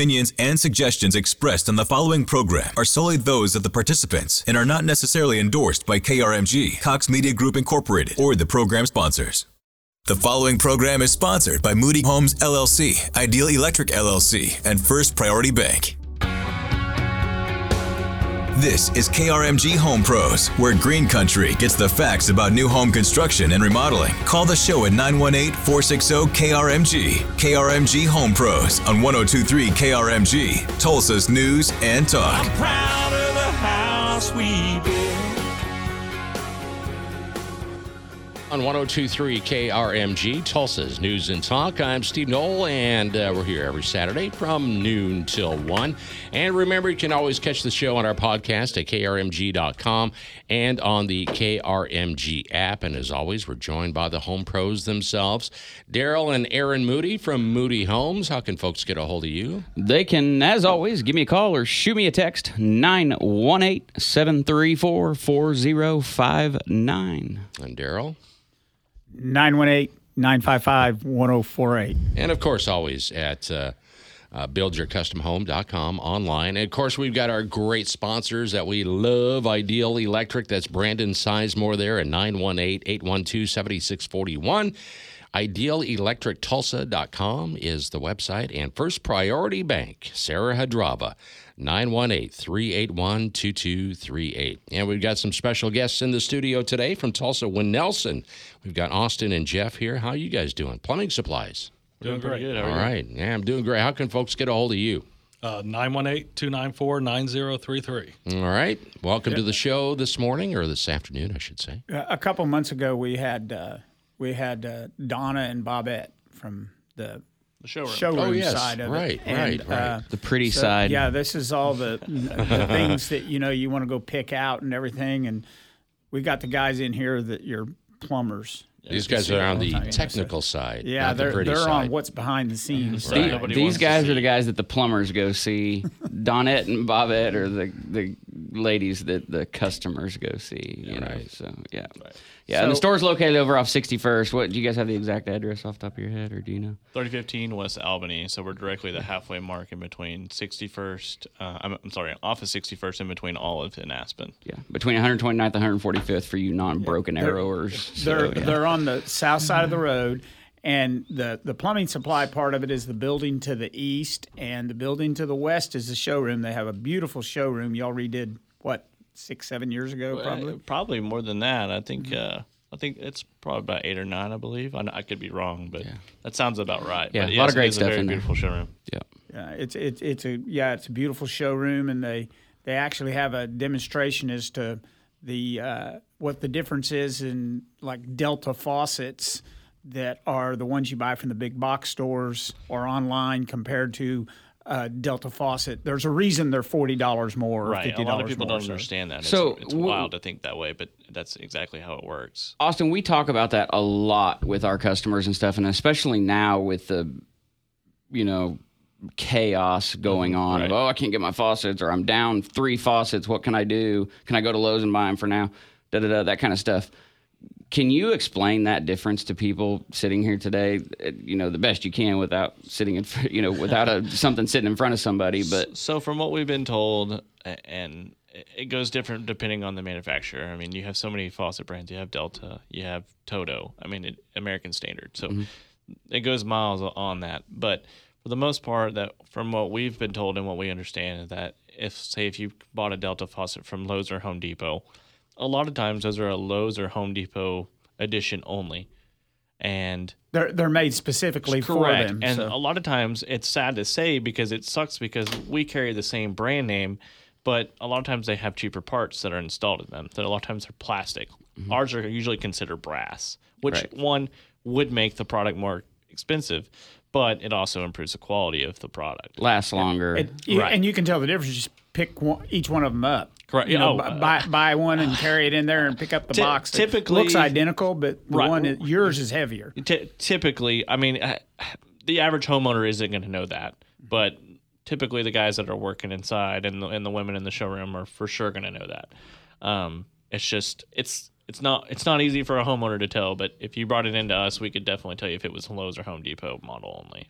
Opinions and suggestions expressed on the following program are solely those of the participants and are not necessarily endorsed by KRMG, Cox Media Group Incorporated, or the program sponsors. The following program is sponsored by Moody Homes LLC, Ideal Electric LLC, and First Priority Bank. This is KRMG Home Pros, where Green Country gets the facts about new home construction and remodeling. Call the show at 918 460 KRMG. KRMG Home Pros on 1023 KRMG, Tulsa's News and Talk. On 1023 KRMG, Tulsa's News and Talk. I'm Steve Knoll, and uh, we're here every Saturday from noon till 1. And remember, you can always catch the show on our podcast at krmg.com and on the KRMG app. And as always, we're joined by the home pros themselves, Daryl and Aaron Moody from Moody Homes. How can folks get a hold of you? They can, as always, give me a call or shoot me a text 918 734 4059. And Daryl? 918-955-1048. And of course, always at uh, uh, buildyourcustomhome.com online. And of course, we've got our great sponsors that we love Ideal Electric. That's Brandon Sizemore there at 918 812 7641. IdealElectricTulsa.com is the website. And First Priority Bank, Sarah Hadrava, 918 381 2238. And we've got some special guests in the studio today from Tulsa, Winnelson. We've got Austin and Jeff here. How are you guys doing? Plumbing supplies. Doing pretty good. All right. Yeah, I'm doing great. How can folks get a hold of you? Uh, 918-294-9033. All right. Welcome to the show this morning or this afternoon, I should say. Uh, a couple months ago, we had uh, we had uh, Donna and Bobette from the The showroom. showroom Oh, yes. side of Right, it. And, right, right. uh, The pretty so, side. Yeah, this is all the, the things that you know you want to go pick out and everything. And we got the guys in here that you're plumbers. These guys are on the technical side. Yeah, not they're pretty they're side. on what's behind the scenes. The- side. Nobody these guys are the guys that the plumbers go see. Donette and Bobette are the, the ladies that the customers go see. You know, right. so yeah, yeah. and the So- store's located over off 61st. What do you guys have the exact address off the top of your head, or do you know? 3015 West Albany. So we're directly the halfway mark in between 61st. Uh, I'm, I'm sorry, off of 61st in between Olive and Aspen. Yeah, between 129th and 145th for you non-broken arrowers. So, They're yeah. they're on the south side of the road, and the the plumbing supply part of it is the building to the east, and the building to the west is the showroom. They have a beautiful showroom. Y'all redid what six seven years ago, probably. Uh, probably more than that. I think. Uh, I think it's probably about eight or nine, I believe. I, I could be wrong, but that sounds about right. Yeah, but a lot of great it is stuff a very in there. beautiful showroom. yeah. Yeah, it's it's it's a yeah, it's a beautiful showroom, and they they actually have a demonstration as to the uh, what the difference is in like Delta faucets that are the ones you buy from the big box stores or online compared to uh, Delta faucet. There's a reason they're forty dollars more or Right. fifty A lot of people more. don't so- understand that. It's, So, it's w- wild to think that way, but that's exactly how it works. Austin, we talk about that a lot with our customers and stuff, and especially now with the, you know, chaos going on. Of, oh, I can't get my faucets, or I'm down three faucets. What can I do? Can I go to Lowe's and buy them for now? Da da da. That kind of stuff. Can you explain that difference to people sitting here today? uh, You know, the best you can without sitting in, you know, without a something sitting in front of somebody. But So from what we've been told, and it goes different depending on the manufacturer. I mean, you have so many faucet brands. You have Delta, you have Toto. I mean, it, American Standard. So it goes miles on that. But for the most part, that from what we've been told and what we understand is that if say if you bought a Delta faucet from Lowe's or Home Depot, a lot of times those are a Lowe's or Home Depot edition only, and They're they're made specifically for Correct. them. And so. a lot of times it's sad to say because it sucks because we carry the same brand name, but a lot of times they have cheaper parts that are installed in them. That a lot of times they're plastic. Mm-hmm. Ours are usually considered brass, which Right. one would make the product more expensive, but it also improves the quality of the product. lasts longer. It- you- Right. And you can tell the difference. Pick one, each one of them up. Correct. You know, Oh, uh, buy, buy one and carry it in there and pick up the Ty- box. typically- looks identical, but the Right. one that, yours is heavier. Ty typically, I mean, uh, the average homeowner isn't going to know that, but typically the guys that are working inside and the, and the women in the showroom are for sure going to know that. Um, it's just it's it's not it's not easy for a homeowner to tell, but if you brought it into us, we could definitely tell you if it was Lowe's or Home Depot model only.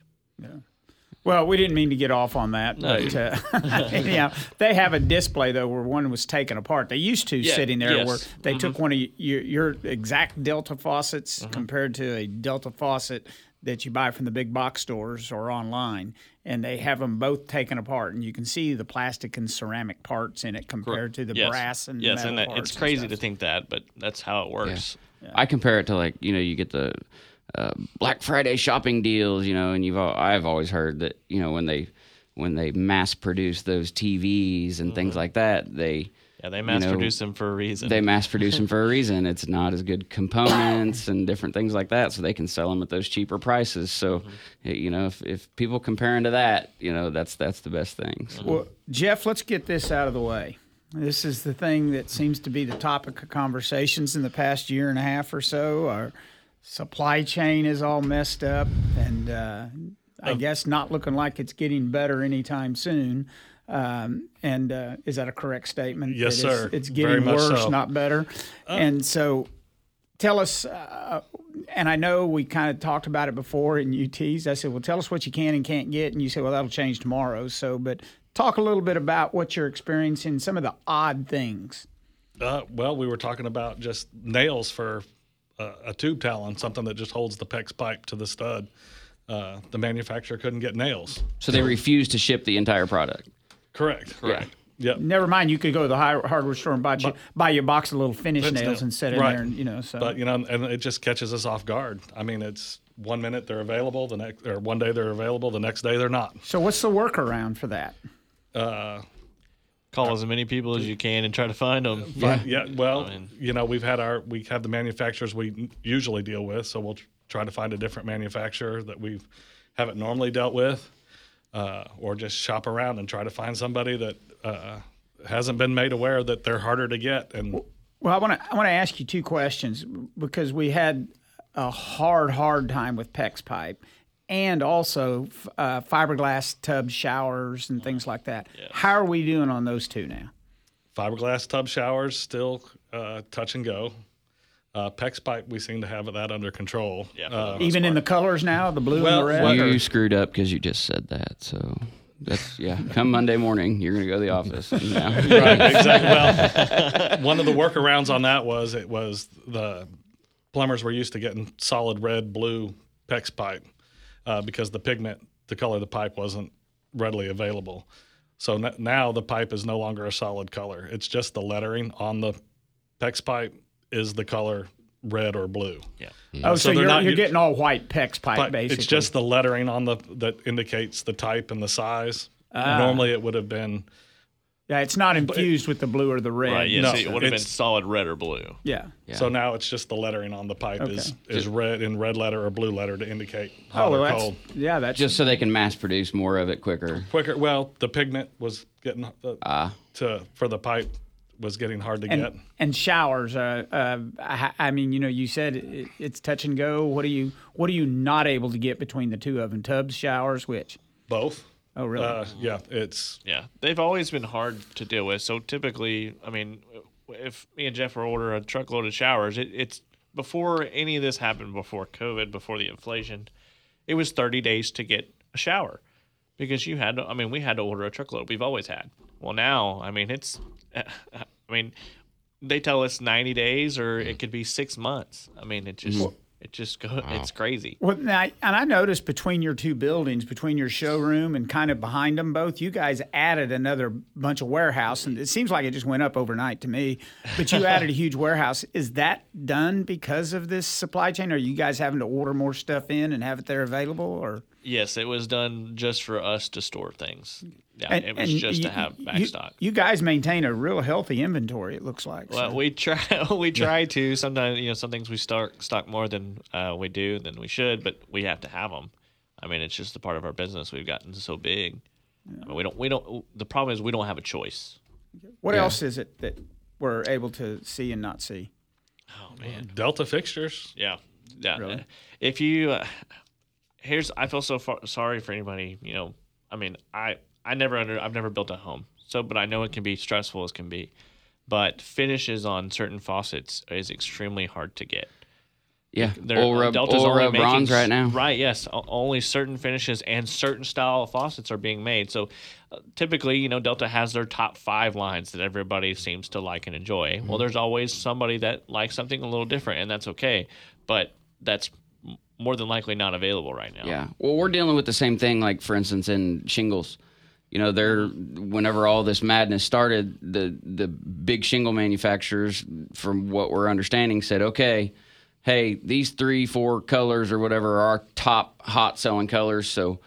Well, we didn't mean to get off on that, but uh, yeah, they have a display though where one was taken apart. They used to Yeah, sitting there yes. where they took one of your, your exact Delta faucets compared to a Delta faucet that you buy from the big box stores or online, and they have them both taken apart, and you can see the plastic and ceramic parts in it compared to the yes. brass and yes, metal and that, parts it's crazy stuff. to think that, but that's how it works. I compare it to like you know you get the uh, Black Friday shopping deals, you know, and you've al- I've always heard that you know when they when they mass produce those TVs and things like that, they Yeah, they mass know, produce them for a reason. they mass produce them for a reason. It's not as good components and different things like that, so they can sell them at those cheaper prices. So, eh, you know, if, if people comparing to that, you know, that's that's the best thing. So- Well, Jeff, let's get this out of the way. This is the thing that seems to be the topic of conversations in the past year and a half or so. Our supply chain is all messed up, and uh, I guess not looking like it's getting better anytime soon. Um, and uh, is that a correct statement? Yes, it's- sir. It's getting worse, so. not better. and so, tell us. Uh, and I know we kind of talked about it before in UTs. I said, "Well, tell us what you can and can't get," and you said, "Well, that'll change tomorrow." So, but talk a little bit about what you're experiencing, some of the odd things. Uh, well, we were talking about just nails for uh, a tube talon, something that just holds the PEX pipe to the stud. Uh, the manufacturer couldn't get nails. So they refused to ship the entire product. Correct. Correct. Yep. Never mind, you could go to the hardware store and buy you, buy you a box of little finish Fence nails nail. and set in Right. there, and you know. So, But you know, and it just catches us off guard. I mean, it's one minute they're available, the next, or one day they're available, the next day they're not. so what's the workaround for that? Call as many people as you can and try to find them. Yeah. Yeah. Well, I mean- you know, we've had our we have the manufacturers we usually deal with, so we'll try to find a different manufacturer that we haven't normally dealt with, uh, or just shop around and try to find somebody that uh, hasn't been made aware that they're harder to get. And Well, I want to I want to ask you two questions because we had a hard hard time with PEX pipe and also f- uh, fiberglass tub showers and things like that. How are we doing on those two now? fiberglass tub showers still uh, touch and go. Uh, PEX pipe, we seem to have that under control. Yeah, Uh, Even in the colors now, the blue Well, and the red. well, You screwed up because you just said that. So that's yeah. Come Monday morning, you're gonna go to the office. And, yeah. right, exactly. Well, one of the workarounds on that was it was the plumbers were used to getting solid red, blue PEX pipe uh, because the pigment to color the pipe wasn't readily available. So n- now the pipe is no longer a solid color. It's just the lettering on the PEX pipe is the color red or blue. Yeah. oh, so, so you're, not you're getting all white PEX pipe But basically. it's just the lettering on the that indicates the type and the size. Ah. Normally it would have been yeah, it's not infused with the blue or the red. Right. Yes. No, it would have been it's- solid red or blue. Yeah. So now it's just the lettering on the pipe is is red in red letter or blue letter to indicate hot Oh, well, or that's cold. yeah, that's Just so they can mass produce more of it quicker. Quicker. Well, the pigment was getting uh, Ah. to for the pipe was getting hard to and, get. and showers. Uh, uh, I, I mean, you know, you said it, it's touch and go. What are you What are you not able to get between the two of them? Tubs, showers, which? Both. Oh, really? Uh, yeah, it's Yeah, they've always been hard to deal with. So typically, I mean, if me and Jeff were order a truckload of showers, it, it's before any of this happened, before COVID, before the inflation, it was 30 days to get a shower because you had to. I mean, we had to order a truckload. We've always had. Well, now, I mean, it's. I mean, they tell us 90 days, or it could be six months. I mean, it just. It just go. It's crazy. Well, now, and I noticed between your two buildings, between your showroom and kind of behind them both, you guys added another bunch of warehouse, and it seems like it just went up overnight to me. But you added a huge warehouse. Is that done because of this supply chain? Are you guys having to order more stuff in and have it there available, or? Yes, it was done just for us to store things. Yeah, And- it was and just to you- have you- back stock. You guys maintain a real healthy inventory. It looks like. Well, so. we try we try to. Sometimes you know some things we stock stock more than uh, we do than we should, but we have to have them. I mean, it's just a part of our business. We've gotten so big. I mean, we don't we don't. The problem is we don't have a choice. what else is it that we're able to see and not see? Oh man, Delta fixtures. yeah, yeah. Really? If you uh, here's, I feel so far, sorry for anybody. You know, I mean, I I never under I've never built a home, so but I know it can be stressful as can be. But finishes on certain faucets is extremely hard to get. Yeah, They're, Delta's only making bronze right now. Right, yes. Only certain finishes and certain style of faucets are being made. So uh, typically, you know, Delta has their top five lines that everybody seems to like and enjoy. Mm-hmm. Well, there's always somebody that likes something a little different, and that's okay. But that's more than likely not available right now. Yeah. Well, we're dealing with the same thing. Like for instance, in shingles, you know, they're whenever all this madness started, the the big shingle manufacturers, from what we're understanding, said, okay, hey, these three, four colors or whatever are our top hot selling colors. So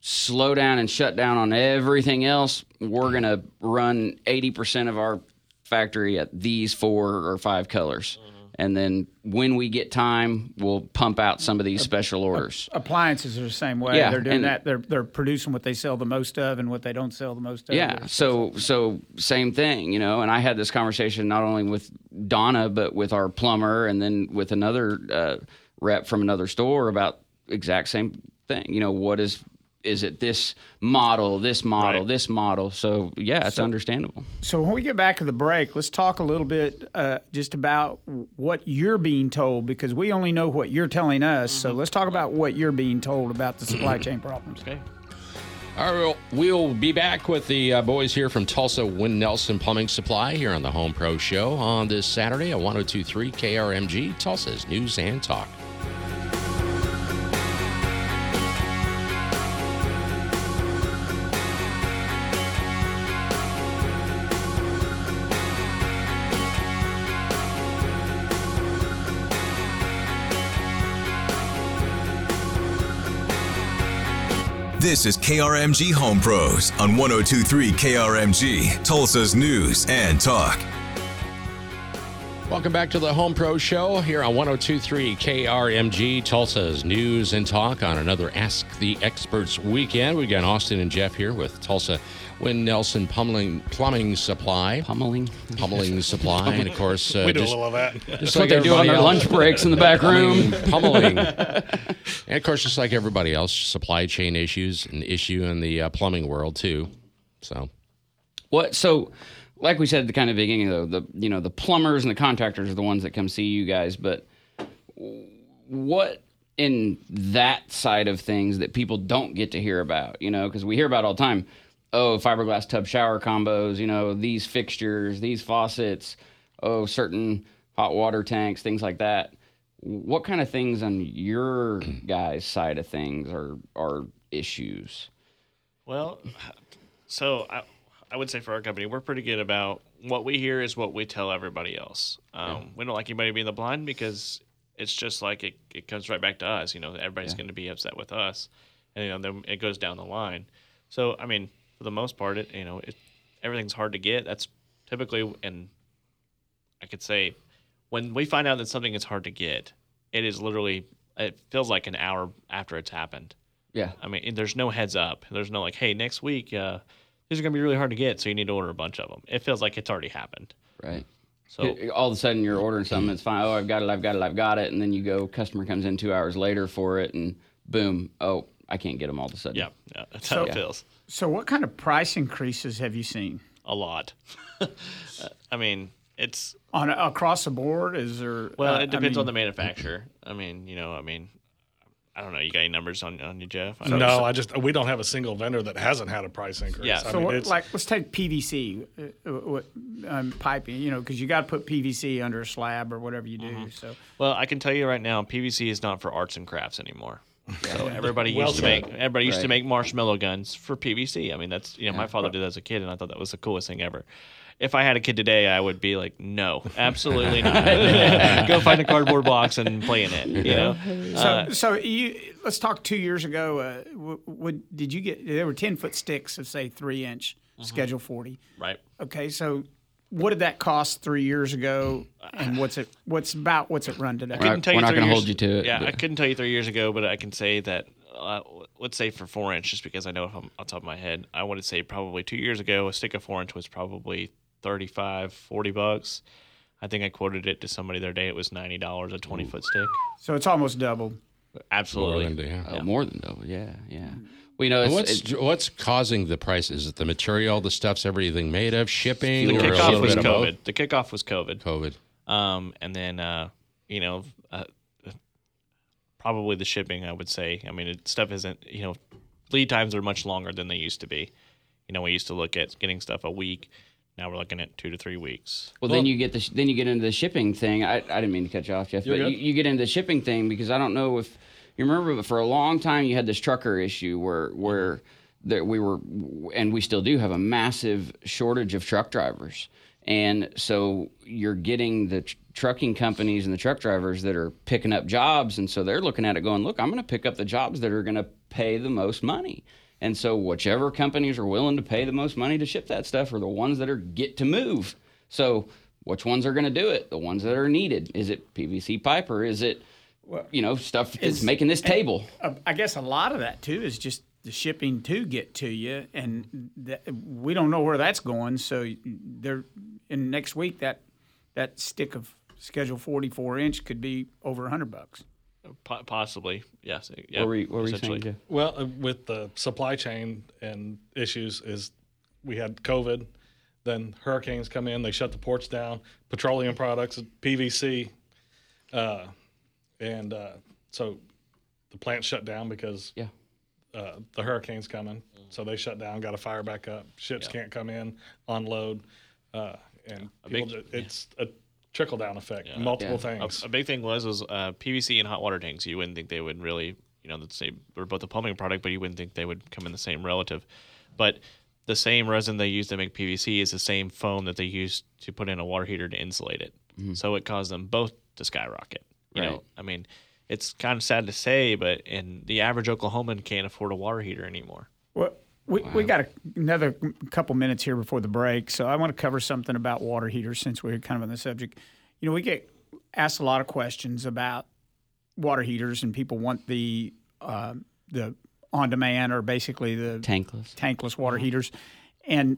slow down and shut down on everything else. We're gonna run eighty percent of our factory at these four or five colors. Mm-hmm. And then when we get time, we'll pump out some of these special orders. Appliances are the same way. Yeah, they're doing that. They're they're producing what they sell the most of and what they don't sell the most of. Yeah. So so same thing, you know. And I had this conversation not only with Donna but with our plumber, and then with another uh, rep from another store about exact same thing. You know, what is is it this model, this model, Right. this model? So yeah, it's understandable. So when we get back to the break, let's talk a little bit uh, just about what you're being told because we only know what you're telling us. So let's talk about what you're being told about the supply chain problems. Okay. All right, we'll, we'll be back with the uh, boys here from Tulsa Winnelson Plumbing Supply here on the Home Pro Show on this Saturday at 1023 KRMG, Tulsa's News and Talk. This is KRMG Home Pros on 1023 KRMG, Tulsa's News and Talk. Welcome back to the Home Pro Show here on 1023 KRMG, Tulsa's News and Talk on another Ask the Experts weekend. We've got Austin and Jeff here with Tulsa Winnelson Pummeling, Plumbing Supply. Pummeling. Pummeling Supply, and of course, uh, we do a little of that. just That's what like they do on their else. lunch breaks in the back room. pummeling. and of course, just like everybody else, supply chain issues an issue in the uh, plumbing world too. So, What? So, like we said at the kind of beginning, though, the you know the plumbers and the contractors are the ones that come see you guys. But what in that side of things that people don't get to hear about? You know, because we hear about all the time. Oh, fiberglass tub shower combos. You know, these fixtures, these faucets. Oh, certain hot water tanks, things like that. What kind of things on your guys' side of things are are issues? Well, so I, I would say for our company, we're pretty good about what we hear is what we tell everybody else. Um, We don't like anybody being the blind because it's just like it, it comes right back to us. You know, everybody's going to be upset with us, and you know, then it goes down the line. So, I mean, for the most part, it you know, it, everything's hard to get. That's typically, and I could say, when we find out that something is hard to get, it is literally. It feels like an hour after it's happened. Yeah. I mean, there's no heads up. There's no like, hey, next week, uh, these are gonna be really hard to get, so you need to order a bunch of them. It feels like it's already happened. Right. So all of a sudden you're ordering something it's fine oh i've got it i've got it i've got it and then you go customer comes in two hours later for it and boom oh i can't get them all of a sudden yeah, yeah that's how it So- feels. So what kind of price increases have you seen A lot. I mean, it's on across the board? Is there? well, uh, it depends I on the manufacturer. I mean, you know, I mean, I don't know. You got any numbers on on you, Jeff? I no, don't- I just we don't have a single vendor that hasn't had a price increase. Yeah. I So So mean, what, it's, like, let's take PVC, uh, uh, what, um, piping. You know, because you got to put PVC under a slab or whatever you do. Mm-hmm. So Well, I can tell you right now, PVC is not for arts and crafts anymore. So everybody Well used to make everybody used to make marshmallow guns for PVC. I mean, that's you know my father did that as a kid, and I thought that was the coolest thing ever. If I had a kid today, I would be like, no, absolutely not. Go find a cardboard box and play in it. You know, So, so you let's talk two years ago. Uh, w- would did you get? There were ten foot sticks of say three inch Mm-hmm. Schedule forty. right? Okay, so what did that cost three years ago, and what's it? What's about what's it run today? We're not- we're not gonna hold you to it, Yeah, I couldn't tell you three years ago, but I can say that. Uh, let's say for four inch, just because I know if I'm on top of my head, I want to say probably two years ago, a stick of four inch was probably 35, 40 bucks. I think I quoted it to somebody the other day. It was ninety dollars a twenty foot stick. So it's almost doubled. Absolutely. More than- yeah. Oh, more than double yeah yeah well you know it's, what's it- what's causing the price? Is it the material, the stuff's everything made of, shipping, the or a kickoff little was bit of? COVID. The kickoff was COVID. COVID. Um, and then uh, you know, uh, probably the shipping. I would say. I mean, it, stuff isn't you know, lead times are much longer than they used to be. You know, we used to look at getting stuff a week. Now we're looking at two to three weeks. Well, then you get the sh- then you get into the shipping thing. I, I didn't mean to cut you off, Jeff, but you, you get into the shipping thing because I don't know if you remember, for a long time you had this trucker issue where where there, we were, and we still do have a massive shortage of truck drivers, and so you're getting the tr- trucking companies and the truck drivers that are picking up jobs, and so they're looking at it going, look, I'm going to pick up the jobs that are going to pay the most money. And so whichever companies are willing to pay the most money to ship that stuff are the ones that are get to move. So which ones are going to do it? The ones that are needed. Is it PVC pipe or is it you know stuff that's Is- making this table? Uh, I guess a lot of that too is just the shipping to get to you, and that, we don't know where that's going. So there, in next week, that that stick of Schedule 44 inch could be over a hundred bucks. Po- possibly, yes. Yeah, what were you, what were you saying, Jeff? Well, uh, with the supply chain and issues, is we had COVID, then hurricanes come in, they shut the ports down, petroleum products, PVC, uh, and uh, so the plant shut down because Yeah. uh, the hurricane's coming. So they shut down, got to fire back up. Ships can't come in, unload, uh, and people big- ju- it's a trickle down effect. Multiple Yeah. A, things. a big thing was was uh, PVC and hot water tanks. You wouldn't think they would really, you know, the same. They're both a plumbing product, but you wouldn't think they would come in the same relative. But the same resin they use to make PVC is the same foam that they use to put in a water heater to insulate it. So it caused them both to skyrocket. You Right. know, I mean, it's kind of sad to say, but and the average Oklahoman can't afford a water heater anymore. Well, we, we got a, another couple minutes here before the break, so I want to cover something about water heaters since we're kind of on the subject. You know, we get asked a lot of questions about water heaters, and people want the uh, the on demand or basically the Tankless. tankless water heaters, and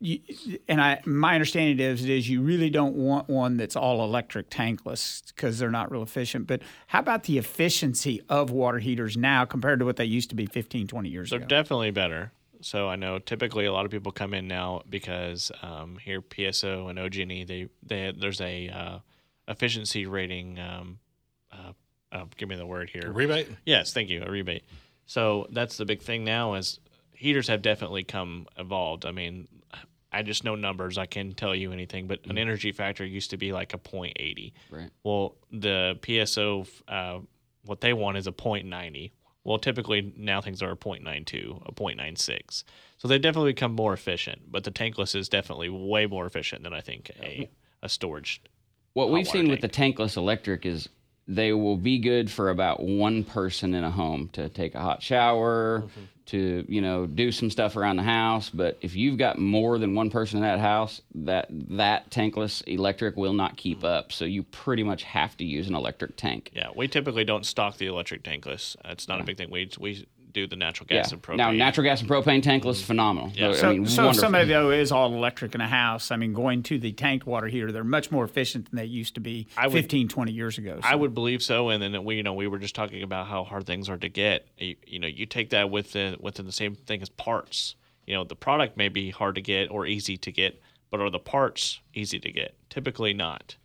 you, and I my understanding is is you really don't want one that's all electric tankless because they're not real efficient. But how about the efficiency of water heaters now compared to what they used to be 15, 20 years ago? They're definitely better. So I know typically a lot of people come in now because um, here PSO and OG&E they they there's a uh, efficiency rating. Um, uh, uh, give me the word here. Rebate. Yes, thank you. A rebate. So that's the big thing now is heaters have definitely come evolved. I mean, I just know numbers. I can tell you anything, but an energy factor used to be like a .80. Right. Well, the PSO, uh, what they want is a .90. Well, typically now things are a .92, a .96. So they've definitely become more efficient. But the tankless is definitely way more efficient than I think a a storage. What we've seen with the tankless electric is they will be good for about one person in a home to take a hot shower, Mm-hmm. to you know do some stuff around the house. But if you've got more than one person in that house, that that tankless electric will not keep up. So you pretty much have to use an electric tank. Yeah, we typically don't stock the electric tankless. It's not a big thing. We we do the natural gas and propane. Now natural gas and propane tankless, is mm-hmm. phenomenal. Yeah. I So, mean, so if wonderful. somebody though is all electric in a house, I mean, going to the tanked water heater, they're much more efficient than they used to be I would- 15, 20 years ago. I would believe so, and then we, you know, we were just talking about how hard things are to get. You, you know, you take that within within the same thing as parts. You know, the product may be hard to get or easy to get, but are the parts easy to get? Typically not.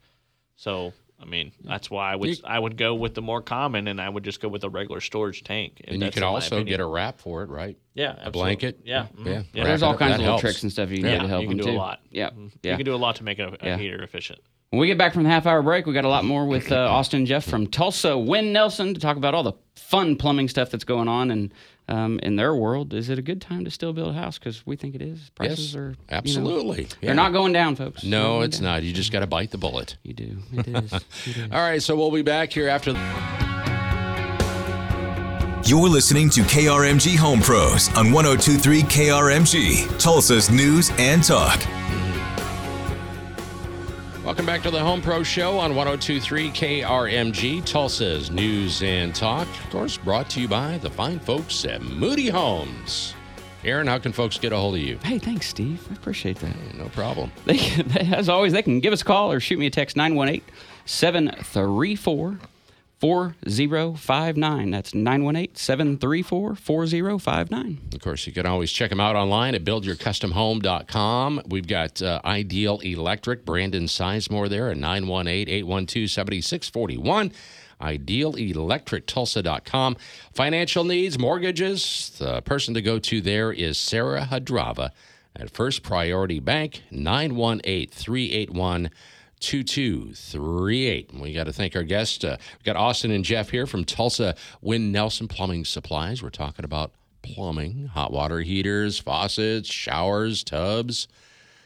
So, I mean, that's why I would I would go with the more common, and I would just go with a regular storage tank. And you could also get a wrap for it, right? yeah A blanket. Yeah, Yeah. mhm. yeah. Wrap There's all up. kinds That of little helps. tricks and stuff you can Yeah, do to help you can them do too. a lot. Yeah, Mhm. yeah. You can do a lot to make a, a Yeah. heater efficient. When we get back from the half hour break, we got a lot more with uh, Austin Jeff from Tulsa, Winnelson, to talk about all the fun plumbing stuff that's going on and um, in their world. Is it a good time to still build a house? Because we think it is. Prices Yes, are you know, absolutely. Yeah. they're not going down, folks. No, it's down. not. You just got to bite the bullet. You do. It is. It is. All right, so we'll be back here after. You're listening to KRMG Home Pros on 1023 KRMG, Tulsa's News and Talk. Welcome back to the Home Pro Show on 1023 KRMG, Tulsa's News and Talk. Of course, brought to you by the fine folks at Moody Homes. Aaron, how can folks get a hold of you? Hey, thanks, Steve. I appreciate that. No problem. They, as always, they can give us a call or shoot me a text 918 734 4059. That's 918 734 4059. Of course, you can always check them out online at buildyourcustomhome.com. We've got uh, Ideal Electric, Brandon Sizemore there at 918 812 7641. idealelectrictulsa.com. Financial needs, mortgages, the person to go to there is Sarah Hadrava at First Priority Bank, 918 381 2238. We got to thank our guests. Uh, we got Austin and Jeff here from Tulsa Winnelson Plumbing Supplies. We're talking about plumbing, hot water heaters, faucets, showers, tubs.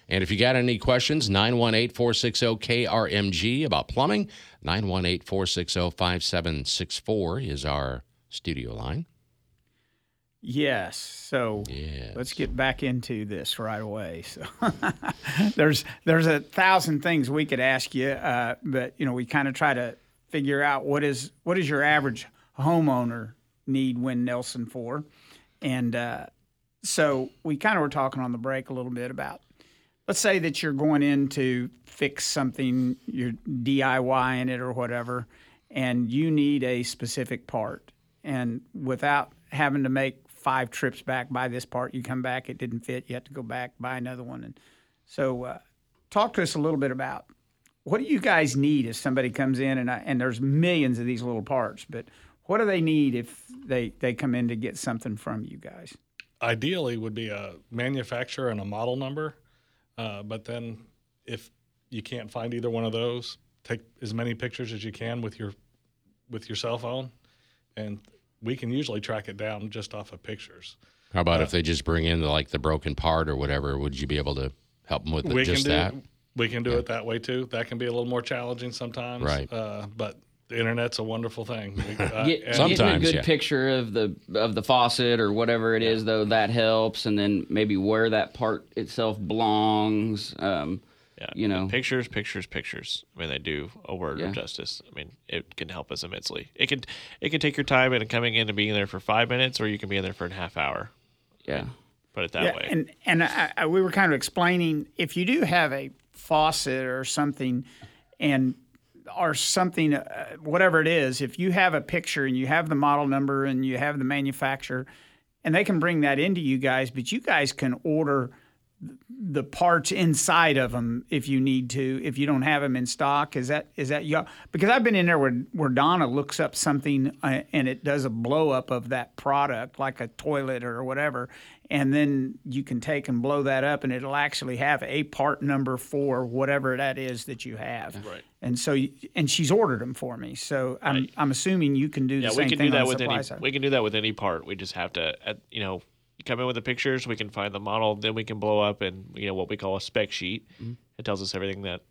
And if you got any questions, 918 460 KRMG about plumbing, 918 460 5764 is our studio line. Yes. So Yes. let's get back into this right away. So there's there's a thousand things we could ask you, uh, but you know we kind of try to figure out what is what is your average homeowner need Winnelson for, and uh, so we kind of were talking on the break a little bit about. Let's say that you're going in to fix something, you're DIYing it or whatever, and you need a specific part. And without having to make five trips back, buy this part, you come back, it didn't fit, you have to go back, buy another one. And so, uh, talk to us a little bit about what do you guys need if somebody comes in and I, and there's millions of these little parts, but what do they need if they they come in to get something from you guys? Ideally, would be a manufacturer and a model number, uh, but then if you can't find either one of those, take as many pictures as you can with your with your cell phone, and we can usually track it down just off of pictures. How about if they just bring in the, like the broken part or whatever? Would you be able to help them with it, just do that? we can do it that way too. That can be a little more challenging sometimes, Right. Uh, but the internet's a wonderful thing. We- uh, Get, and- getting a good yeah. picture of the of the faucet or whatever it is, though, that helps, and then maybe where that part itself belongs. Um, Yeah, you know. pictures, pictures, pictures. I mean, they do a word Yeah. of justice. I mean, it can help us immensely. It can, it can take your time and coming in and being there for five minutes, or you can be in there for a half hour. yeah, Put it that yeah, way. and and I, I, we were kind of explaining if you do have a faucet or something, and or something, uh, whatever it is, if you have a picture and you have the model number and you have the manufacturer, and they can bring that into you guys, but you guys can order the parts inside of them if you need to if you don't have them in stock is that is that you because i've been in there where where donna looks up something uh, and it does a blow up of that product like a toilet or whatever and then you can take and blow that up and it'll actually have a part number for whatever that is that you have Right. and so you, and she's ordered them for me so i'm i'm assuming you can do the yeah, same we can thing do that with any. side. We can do that with any part. We just have to, you know, come in with the pictures. We can find the model. Then we can blow up and you know what we call a spec sheet. Mm-hmm. It tells us everything that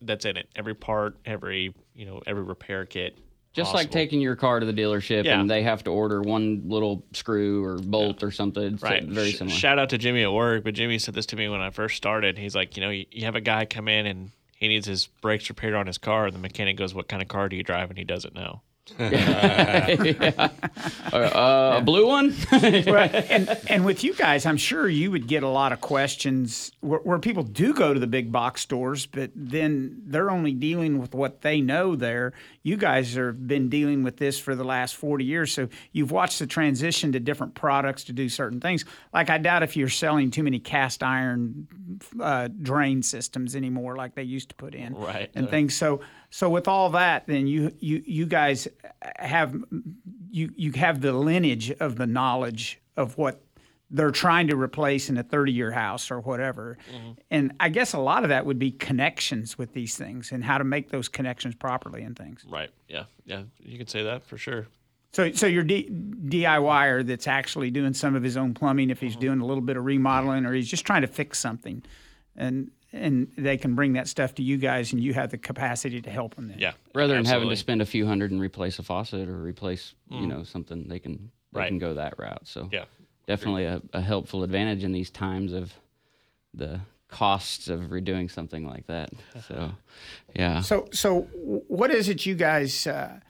that's in it. Every part, every you know, every repair kit. just like taking your car to the dealership Yeah. and they have to order one little screw or bolt or something. It's Right. very Sh- similar. Shout out to Jimmy at work, but Jimmy said this to me when I first started. He's like, you know, you, you have a guy come in and he needs his brakes repaired on his car, and the mechanic goes, "What kind of car do you drive?" And he doesn't know. uh, uh, a blue one. Right. and and with you guys, I'm sure you would get a lot of questions where, where people do go to the big box stores, but then they're only dealing with what they know there. You guys have been dealing with this for the last 40 years, so you've watched the transition to different products to do certain things. Like I doubt if you're selling too many cast iron uh, drain systems anymore, like they used to put in, Right. And things. So so with all that, then you you you guys have you you have the lineage of the knowledge of what they're trying to replace in a 30 year house or whatever. Mm-hmm. And I guess a lot of that would be connections with these things and how to make those connections properly and things. Right. Yeah. Yeah. You could say that for sure. So, so your D, DIYer that's actually doing some of his own plumbing, if he's mm-hmm. doing a little bit of remodeling or he's just trying to fix something, and and they can bring that stuff to you guys, and you have the capacity to help them. Then. Yeah. Rather than having to spend a few hundred and replace a faucet or replace, you know, something, they can they Right. can go that route. So Yeah. definitely a, a helpful advantage in these times of the costs of redoing something like that. So, yeah. So, so what is it you guys uh,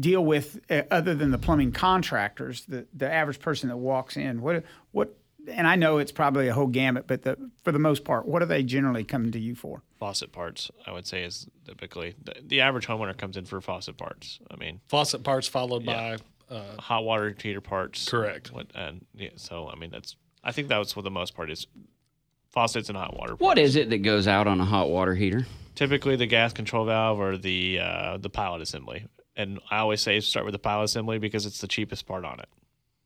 deal with uh, other than the plumbing contractors? The the average person that walks in, what what? And I know it's probably a whole gamut, but the, for the most part, what are they generally coming to you for? Faucet parts, I would say, is typically the, the average homeowner comes in for faucet parts. I mean, faucet parts followed Yeah. by uh, hot water heater parts. Correct. What, and yeah, so I mean, that's I think that's what the most part is. Faucets and hot water. What parts. is it that goes out on a hot water heater? typically the gas control valve or the uh, the pilot assembly. and I always say start with the pilot assembly because it's the cheapest part on it.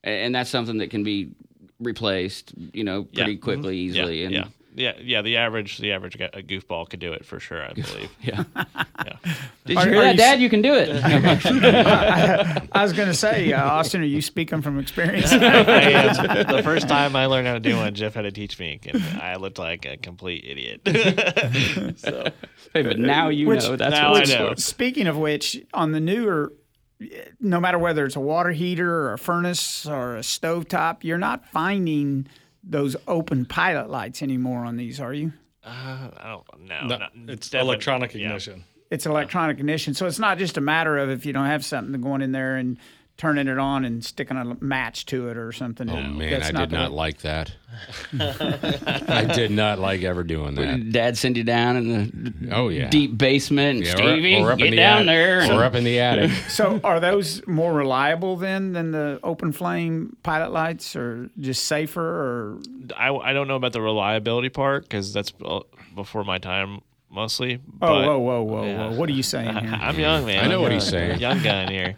And that's something that can be replaced, you know, pretty Yeah. quickly, easily. Yeah, and yeah, yeah, yeah. The average, the average gu- a goofball could do it for sure. I believe. yeah. yeah. Did Are- you hear that, you Dad? You can do it. I was going to say, uh, Austin, are you speaking from experience? I am. The first time I learned how to do one, Jeff had to teach me, and I looked like a complete idiot. so Hey, but now you Which- know that's now what I know. Speaking of which, on the newer, no matter whether it's a water heater or a furnace or a stovetop, you're not finding those open pilot lights anymore on these, are you? uh, I don't know. No, not- it's definitely- electronic yeah. ignition. It's electronic ignition, so it's not just a matter of if you don't have something going in there and turning it on and sticking a match to it or something. Oh man, That's I did not way- like that. I did not like ever doing that. Dad send you down in the Oh yeah, deep basement. And Yeah, or- Stevie, or up in get the down attic. there. or up in the attic. So, are those more reliable then than the open flame pilot lights, or just safer? Or I, I don't know about the reliability part because that's uh, before my time mostly. oh, but whoa, whoa, whoa, yeah. whoa! What are you saying here? I'm young, man. I know I'm what young. he's saying. Young gun here.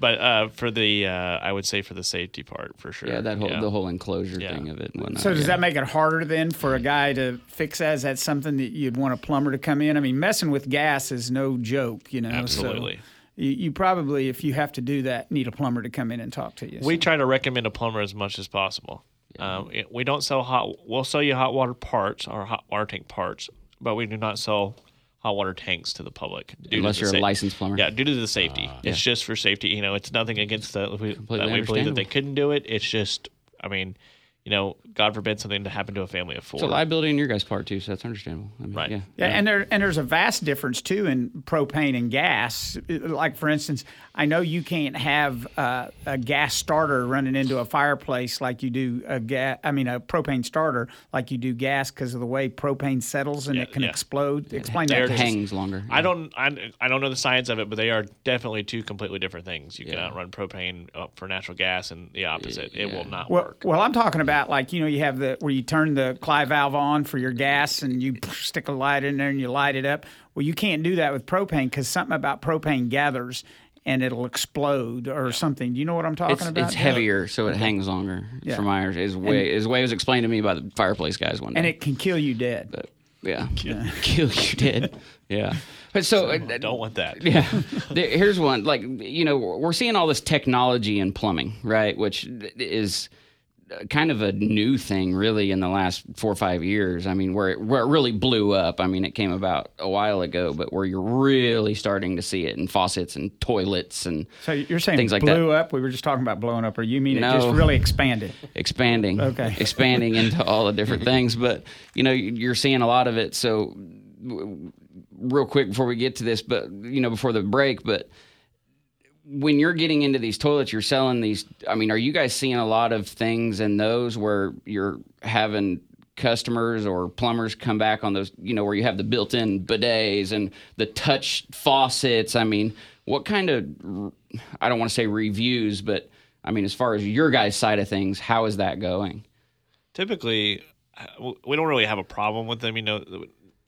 But uh, for the, uh, I would say for the safety part for sure. Yeah, that whole the whole enclosure Yeah. thing of it and whatnot. So does yeah. that make it harder then for a guy to fix that? Is that something that you'd want a plumber to come in? I mean, messing with gas is no joke, you know. so Absolutely. you, you probably, if you have to do that, need a plumber to come in and talk to you. We So- try to recommend a plumber as much as possible. Um, we don't sell hot. We'll sell you hot water parts or hot water tank parts, but we do not sell hot water tanks to the public. Unless the you're a sa- licensed plumber. Yeah, due to the safety. Ah. it's just for safety. You know, it's nothing against the we, that we believe that they couldn't do it. It's just, I mean, you know, God forbid something to happen to a family of four. It's a liability on your guys' part too, so that's understandable. I mean, Right. Yeah. Yeah, and there and there's a vast difference too in propane and gas. Like for instance, I know you can't have uh, a gas starter running into a fireplace like you do a gas. I mean, a propane starter like you do gas because of the way propane settles and Yeah, it can yeah. explode. Explain They're that. to us. hangs longer. I don't I, I don't know the science of it, but they are definitely two completely different things. You cannot run propane up for natural gas and the opposite. It will not Well, work. well, I'm talking about like you know you have the where you turn the Cly valve on for your gas and you stick a light in there and you light it up. Well, you can't do that with propane because something about propane gathers and it'll explode or something. Do you know what I'm talking It's, about? it's heavier, so it hangs longer. Yeah. From my is way is way was explained to me by the fireplace guys one day. and it can kill you dead. but yeah, kill you dead. Yeah, but so uh, Don't want that. Yeah. There- Here's one. Like, you know, we're seeing all this technology in plumbing, right? Which is kind of a new thing, really, in the last four or five years. I mean, where it, where it really blew up. I mean, it came about a while ago, but where you're really starting to see it in faucets and toilets and So you're saying things like blew up? We were just talking about blowing up, or you mean it just really expanded? expanding Okay. expanding into all the different things but you know you're seeing a lot of it so real quick before we get to this but you know before the break but when you're getting into these toilets you're selling these i mean are you guys seeing a lot of things in those where you're having customers or plumbers come back on those you know where you have the built-in bidets and the touch faucets i mean what kind of I don't want to say reviews but i mean as far as your guys side of things how is that going Typically, uh, we don't really have a problem with them. You know,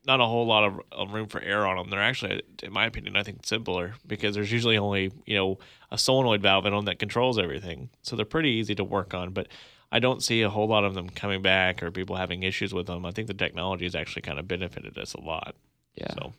not a whole lot of room for error on them. They're actually, in my opinion, I think simpler because there's usually only you know a solenoid valve in them that controls everything. So they're pretty easy to work on. But I don't see a whole lot of them coming back or people having issues with them. I think the technology has actually kind of benefited us a lot. Yeah. So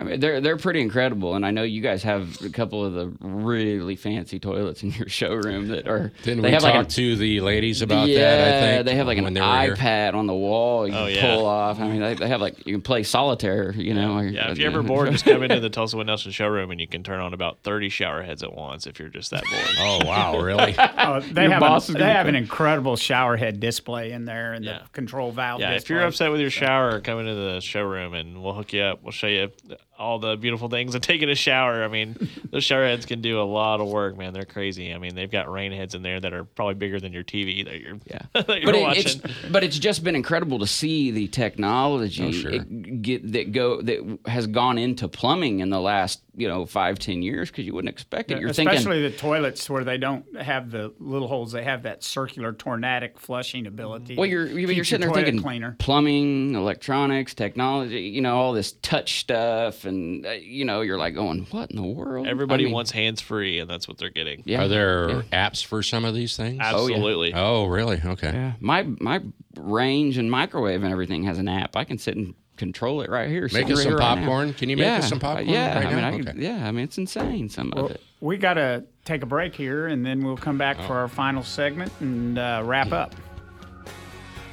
I mean, they're they're pretty incredible, and I know you guys have a couple of the really fancy toilets in your showroom that are. Didn't they we have talk like a, to the ladies about yeah, that? I think they have like an when they were here? iPad on the wall you Oh, can yeah. pull off. I mean, they, they have like you can play solitaire, you know. or- yeah, if you're ever bored, just come into the Tulsa Winnelson showroom and you can turn on about 30 shower heads at once if you're just that bored. Oh wow, really? Oh, they Your have boss a, they have an incredible shower head display in there and Yeah. the control valve. Yeah, if you're upset with your shower, come into the showroom and we'll hook you up. We'll show you all the beautiful things and taking a shower. I mean, those shower heads can do a lot of work, man. They're crazy. I mean, they've got rain heads in there that are probably bigger than your TV that you're Yeah. that you're but it, watching. it's but it's just been incredible to see the technology Oh, sure. it- get that go that has gone into plumbing in the last you know five ten years because you wouldn't expect it. You're Especially thinking the toilets where they don't have the little holes; they have that circular tornadic flushing ability. Well, you're you're, you're sitting your there thinking cleaner. plumbing, electronics, technology, you know, all this touch stuff, and uh, you know, you're like going, what in the world? Everybody I mean, wants hands free, and that's what they're getting. Yeah, Are there yeah. apps for some of these things? Absolutely. Oh, really? Okay. Yeah, my my range and microwave and everything has an app. I can sit and control it right here. Make us some here right now. popcorn. Can you make us some popcorn Yeah, right I mean, now? I Okay. yeah, I mean, it's insane. Some of it. We got to take a break here, and then we'll come back for our final segment and uh, wrap up.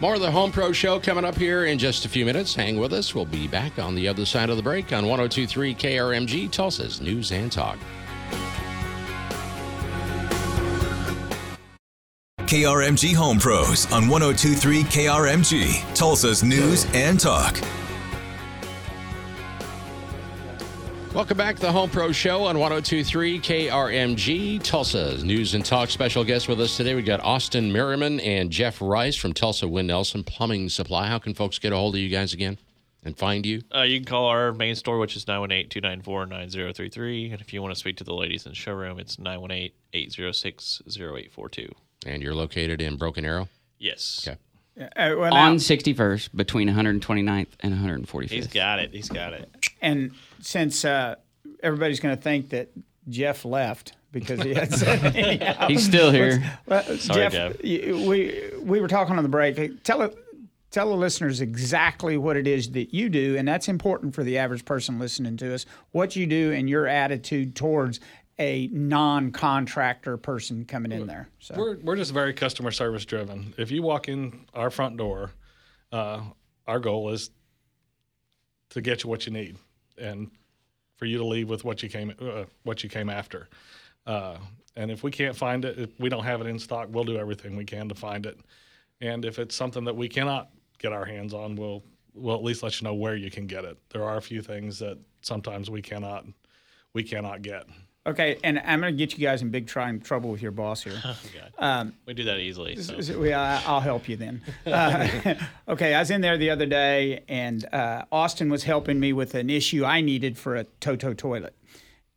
More of the Home Pro Show coming up here in just a few minutes. Hang with us. We'll be back on the other side of the break on 1023 KRMG, Tulsa's News and Talk. KRMG Home Pros on 1023 KRMG, Tulsa's News and Talk. Welcome back to the Home Pro Show on 1023 KRMG, Tulsa's News and Talk. Special guests with us today. we got Austin Merriman and Jeff Rice from Tulsa Winnelson Plumbing Supply. How can folks get a hold of you guys again and find you? Uh, you can call our main store, which is 918 294 9033. And if you want to speak to the ladies in the showroom, it's 918 806 0842. And you're located in Broken Arrow. Yes. Okay. Uh, well, On 61st, between 129th and 145th. He's got it. He's got it. and since uh, everybody's going to think that Jeff left because he had said He's still here. Well, Sorry, Jeff, Jeff. you- we we were talking on the break. Tell it. Tell the listeners exactly what it is that you do, and that's important for the average person listening to us. What you do and your attitude towards a non-contractor person coming in there. So We're, we're just very customer service driven. If you walk in our front door, uh, our goal is to get you what you need and for you to leave with what you came uh, what you came after. Uh, and if we can't find it, if we don't have it in stock, we'll do everything we can to find it. And if it's something that we cannot get our hands on, we'll we'll at least let you know where you can get it. There are a few things that sometimes we cannot we cannot get. Okay, and I'm going to get you guys in big trying trouble with your boss here. We do that easily. So. We- I- I'll help you then. Uh, okay, I was in there the other day, and uh, Austin was helping me with an issue I needed for a Toto toilet,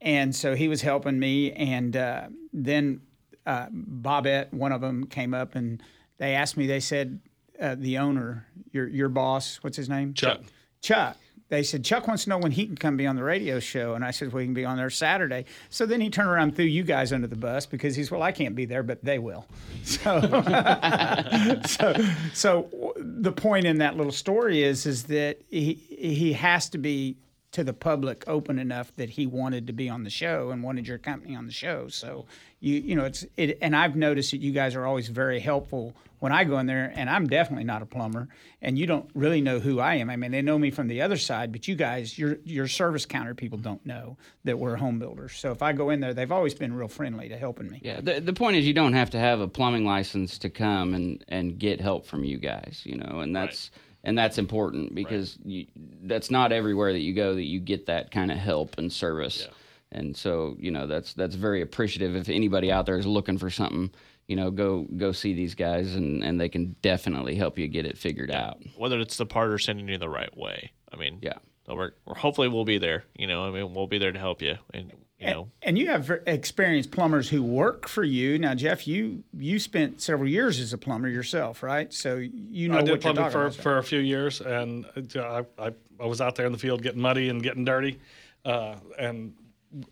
and so he was helping me, and uh, then uh, Bobette, one of them, came up and they asked me. They said, uh, "The owner, your your boss, what's his name? Chuck. Chuck." They said Chuck wants to know when he can come be on the radio show, and I said, "Well, he can be on there Saturday." So then he turned around and threw you guys under the bus because he's, "Well, I can't be there, but they will." So so, so the point in that little story is is that he he has to be to the public open enough that he wanted to be on the show and wanted your company on the show. So you you know it's it and I've noticed that you guys are always very helpful when I go in there and I'm definitely not a plumber and you don't really know who I am. I mean they know me from the other side, but you guys your your service counter people don't know that we're home builders. So if I go in there, they've always been real friendly to helping me. Yeah, the, the point is you don't have to have a plumbing license to come and, and get help from you guys, you know, and that's and that's important because you, that's not everywhere that you go that you get that kind of help and service. And so, you know, that's that's very appreciative if anybody out there is looking for something, you know, go go see these guys and, and they can definitely help you get it figured out. Whether it's the part or sending you the right way. I mean, Yeah. So we're, we're hopefully we'll be there. You know, I mean, we'll be there to help you. And you know, And you have experienced plumbers who work for you. Now, Jeff, you you spent several years as a plumber yourself, right? So you know I what did you're plumbing talking for, about. for a few years, and uh, I, I, I was out there in the field getting muddy and getting dirty. Uh, and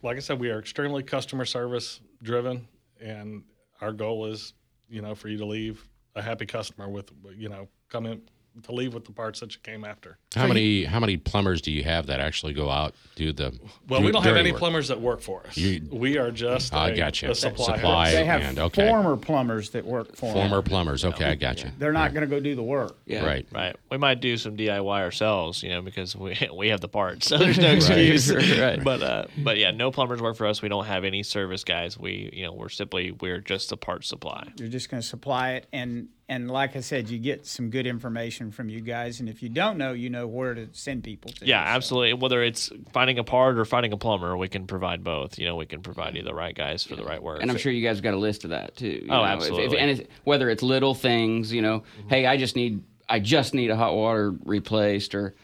like I said, we are extremely customer service driven, and our goal is, you know, for you to leave a happy customer with, you know, come in to leave with the parts that you came after. How many how many plumbers do you have that actually go out do the Well, do we don't have any work? plumbers that work for us. You- we are just I a, gotcha. a supply. Supply. they have and- okay. former plumbers that work for Former them. plumbers. Okay, I got you. They're not going to go do the work. Yeah. Right. right. We might do some DIY ourselves, you know, because we we have the parts, so there's no excuse. Right. But uh, but yeah, no plumbers work for us. We don't have any service guys. We you know we're simply we're just a part supply. You're just going to supply it, and and like I said, you get some good information from you guys, and if you don't know, you know where to send people to. Yeah, So- absolutely. Whether it's finding a part or finding a plumber, we can provide both. You know, we can provide you the right guys for the right work. And I'm sure you guys got a list of that too. you Oh, know, if- If, absolutely. and it's, whether it's little things, you know, mm-hmm. hey, I just need I just need a hot water replaced, or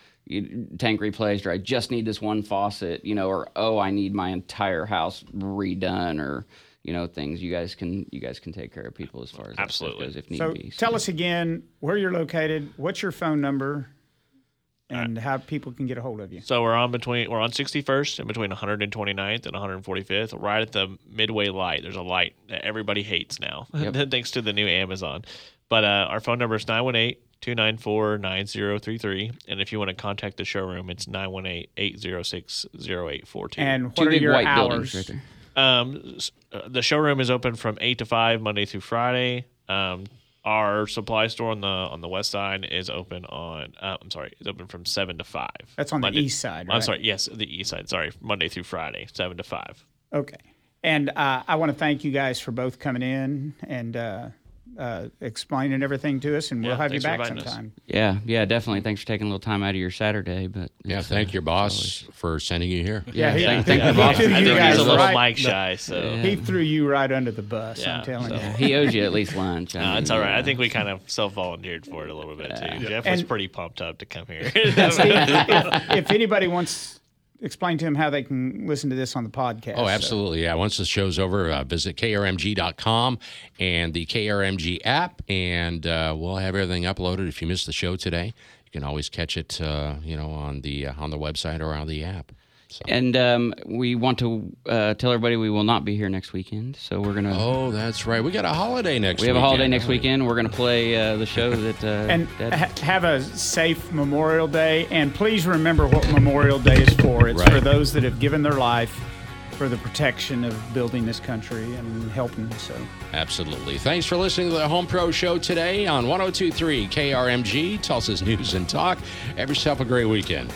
tank replaced, or I just need this one faucet, you know, or oh, I need my entire house redone, or you know, things you guys can you guys can take care of people as far as that Absolutely. goes if need So be. tell us again where you're located, what's your phone number, and how people can get a hold of you. So we're on between we're on 61st and between 129th and 145th, right at the midway light. There's a light that everybody hates now, thanks to the new Amazon. But uh, our phone number is 918-294-9033, and if you want to contact the showroom, it's 918-806-0842. And what Two are your hours? right there. Um, uh, the showroom is open from eight to five Monday through Friday. Um, our supply store on the on the west side is open on. Uh, I'm sorry, it's open from seven to five. That's on the east side, I'm sorry, yes, the east side. Sorry, Monday through Friday, seven to five. Okay. And uh, I want to thank you guys for both coming in and uh, uh, explaining everything to us, and we'll Yeah, have you back inviting us. sometime. Yeah, yeah, definitely. Thanks for taking a little time out of your Saturday. But Yeah, thank uh, your boss for sending you here. Yeah, he- thank, he- thank the boss. threw I think he's a little right- mic shy, so He threw you right under the bus. Yeah, I'm telling so- you. He owes you at least lunch. I uh, it's all right. I think we kind of self volunteered for it a little bit too. Jeff was And- pretty pumped up to come here. if, if anybody wants, explain to him how they can listen to this on the podcast. Oh, So- absolutely. Yeah. Once the show's over, uh, visit krmg.com and the KRMG app, and uh, we'll have everything uploaded. If you missed the show today, you can always catch it, uh, you know, on the uh, on the website or on the app. So. And um, we want to uh, tell everybody we will not be here next weekend. So we're gonna. Oh, that's right. We got a holiday next. Weekend. We have a holiday next weekend. We're gonna play uh, the show that. Uh, And Dad- ha- have a safe Memorial Day. And please remember what Memorial Day is for. It's Right. for those that have given their life for the protection of building this country and helping. So. Absolutely. Thanks for listening to the Home Pro Show today on 1023 KRMG, Tulsa's News and Talk. Have yourself a great weekend.